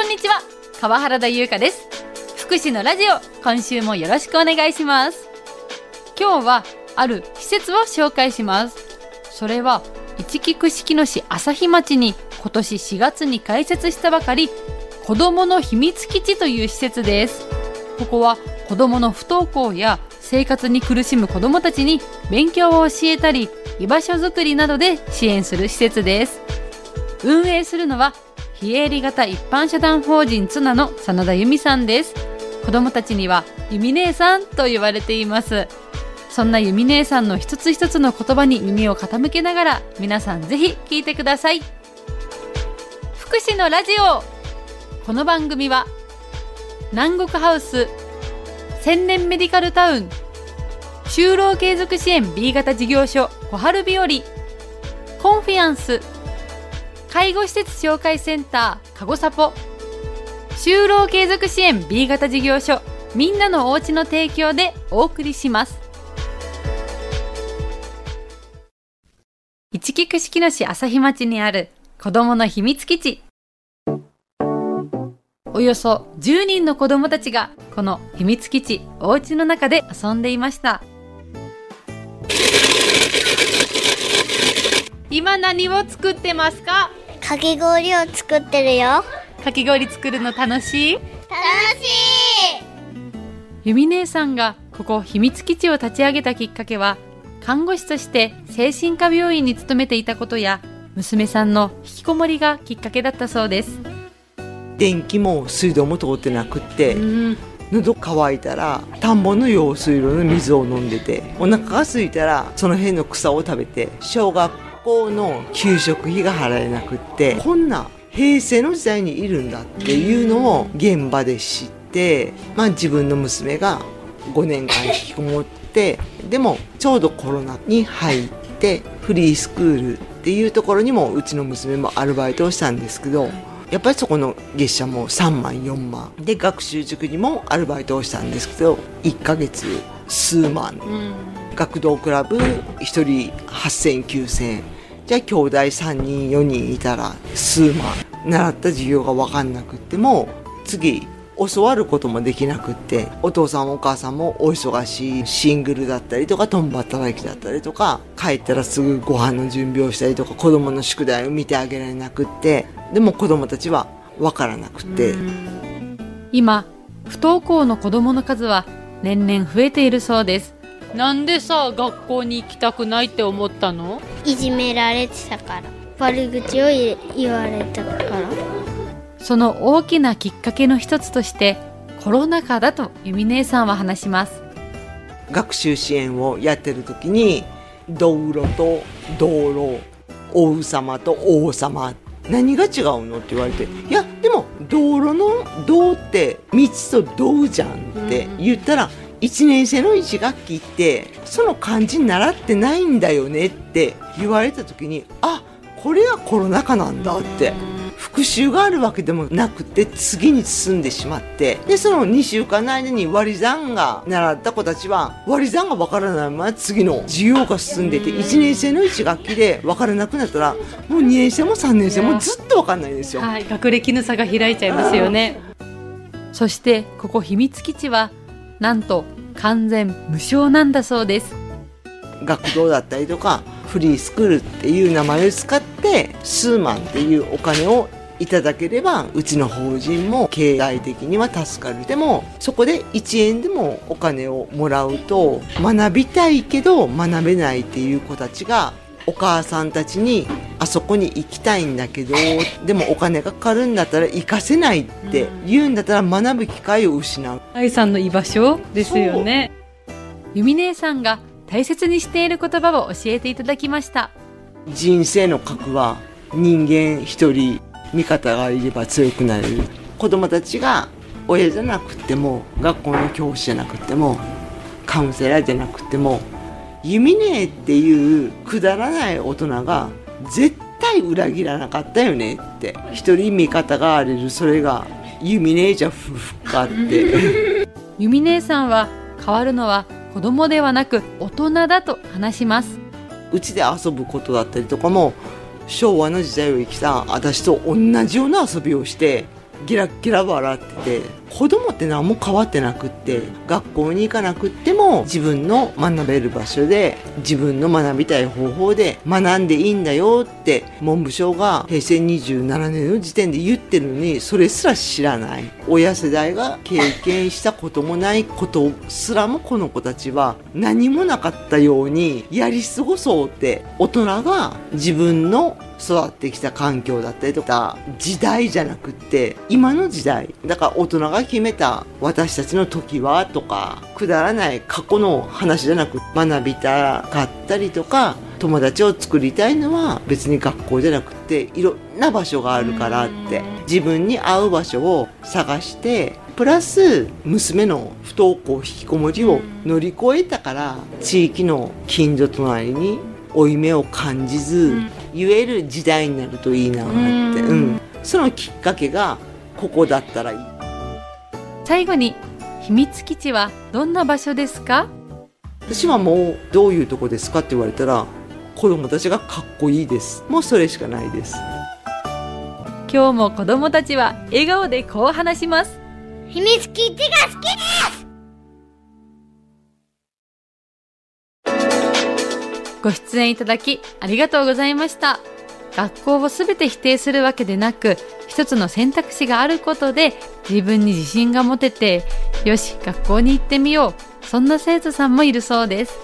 こんにちは。川原田優香です。福祉のラジオ今週もよろしくお願いします。今日はある施設を紹介します。それは市木串木野市朝日町に今年4月に開設したばかり子どもの秘密基地という施設です。ここは子どもの不登校や生活に苦しむ子どもたちに勉強を教えたり居場所づくりなどで支援する施設です。運営するのは非営利型一般社団法人ツナの真田由美さんです。子どもたちには由美姉さんと言われています。そんな由美姉さんの一つ一つの言葉に耳を傾けながら皆さんぜひ聞いてください。福祉のラジオ。この番組は南国ハウス千年メディカルタウン就労継続支援 B 型事業所小春日和コンフィアンス介護施設紹介センターかごさぽ就労継続支援 B 型事業所。みんなのおうちの提供でお送りします。市木串木野市朝日町にある子どもの秘密基地。およそ10人の子どもたちがこの秘密基地お家の中で遊んでいました。今何を作ってますか？かき氷を作ってるよ。かき氷作るの楽しい？楽しい。ゆみ姉さんがここ秘密基地を立ち上げたきっかけは看護師として精神科病院に勤めていたことや娘さんの引きこもりがきっかけだったそうです。電気も水道も通ってなくって、うん。喉乾いたら田んぼの用水路の水を飲んでてお腹が空いたらその辺の草を食べて小学校の給食費が払えなくってこんな平成の時代にいるんだっていうのを現場で知って、まあ、自分の娘が5年間引きこもってでもちょうどコロナに入ってフリースクールっていうところにもうちの娘もアルバイトをしたんですけどやっぱりそこの月謝も3万4万。で学習塾にもアルバイトをしたんですけど1ヶ月数万。うん学童クラブ1人8000 9000円じゃあ兄弟3人4人いたら数万。習った授業が分かんなくっても次教わることもできなくってお父さんお母さんもお忙しいシングルだったりとか共働きだったりとか帰ったらすぐご飯の準備をしたりとか子供の宿題を見てあげられなくってでも子供たちは分からなくて、今不登校の子どもの数は年々増えているそうです。なんでさ学校に行きたくないって思ったの？いじめられてたから。悪口を言言われたから。その大きなきっかけの一つとしてコロナ禍だとゆみ姉さんは話します。学習支援をやってる時に道路と道路王様と王様何が違うの？って言われていやでも道路の「道」って道と「道」じゃんって言ったら1年生の1学期ってその漢字習ってないんだよねって言われた時にあこれはコロナ禍なんだって。復習があるわけでもなくて次に進んでしまって。でその2週間の間に割り算が習った子たちは割り算が分からないまま次の授業が進んでいて1年生の1学期で分からなくなったらもう2年生も3年生もずっと分かんないんですよ。はい学歴の差が開いちゃいますよねそしてここ秘密基地はなんと完全無償なんだそうです。学童だったりとかフリースクールっていう名前を使って数万っていうお金をいただければうちの法人も経済的には助かる。でもそこで1円でもお金をもらうと学びたいけど学べないっていう子たちがお母さんたちにあそこに行きたいんだけどでもお金がかかるんだったら行かせないって言うんだったら学ぶ機会を失う。愛さんの居場所ですよね。ゆみ姉さんが大切にしている言葉を教えていただきました。人生の核は人間一人味方がいれば強くなれる。子供たちが親じゃなくても学校の教師じゃなくてもカウンセラーじゃなくても弓ねっていうくだらない大人が絶対裏切らなかったよねって。一人味方があれる。それが弓ねじゃ夫婦かって。ゆみ姉さんは変わるのは子供ではなく大人だと話します。うちで遊ぶことだったりとかも昭和の時代を生きた私と同じような遊びをしてギラッギラ笑ってて子供って何も変わってなくって学校に行かなくっても自分の学べる場所で自分の学びたい方法で学んでいいんだよって文部省が平成27年の時点で言ってるのにそれすら知らない。親世代が経験したこともないことすらもこの子たちは何もなかったようにやり過ごそうって大人が自分の育ってきた環境だったりとか時代じゃなくって今の時代。だから大人が決めた私たちの時はとかくだらない過去の話じゃなく学びたかったりとか友達を作りたいのは別に学校じゃなくていろんな場所があるからって自分に合う場所を探してプラス娘の不登校引きこもりを乗り越えたから地域の近所隣に負い目を感じず、言える時代になるといいなって、うん。そのきっかけがここだったらいい最後に秘密基地はどんな場所ですか？私はもうどういうとこですかって言われたら子供たちがかっこいいです。もうそれしかないです。今日も子供たちは笑顔でこう話します。秘密基地が好きです！ご出演いただきありがとうございました学校をすべて否定するわけでなく一つの選択肢があることで自分に自信が持ててよし学校に行ってみよう。そんな生徒さんもいるそうです。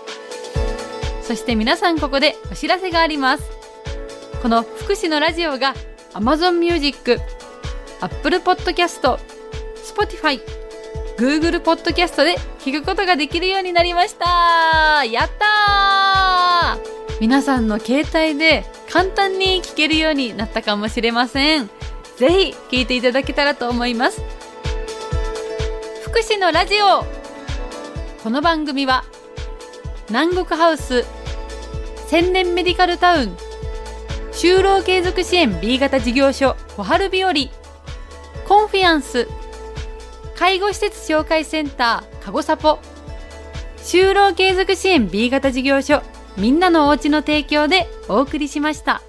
そして皆さんここでお知らせがあります。この福祉のラジオが Amazon Music、Apple Podcast、Spotify、Google Podcast で聞くことができるようになりました。やったー皆さんの携帯で簡単に聞けるようになったかもしれません。ぜひ聞いていただけたらと思います。福祉のラジオこの番組は南国ハウス千年メディカルタウン就労継続支援 B 型事業所小春日和コンフィアンス介護施設紹介センターかごさぽ就労継続支援 B 型事業所みんなのお家の提供でお送りしました。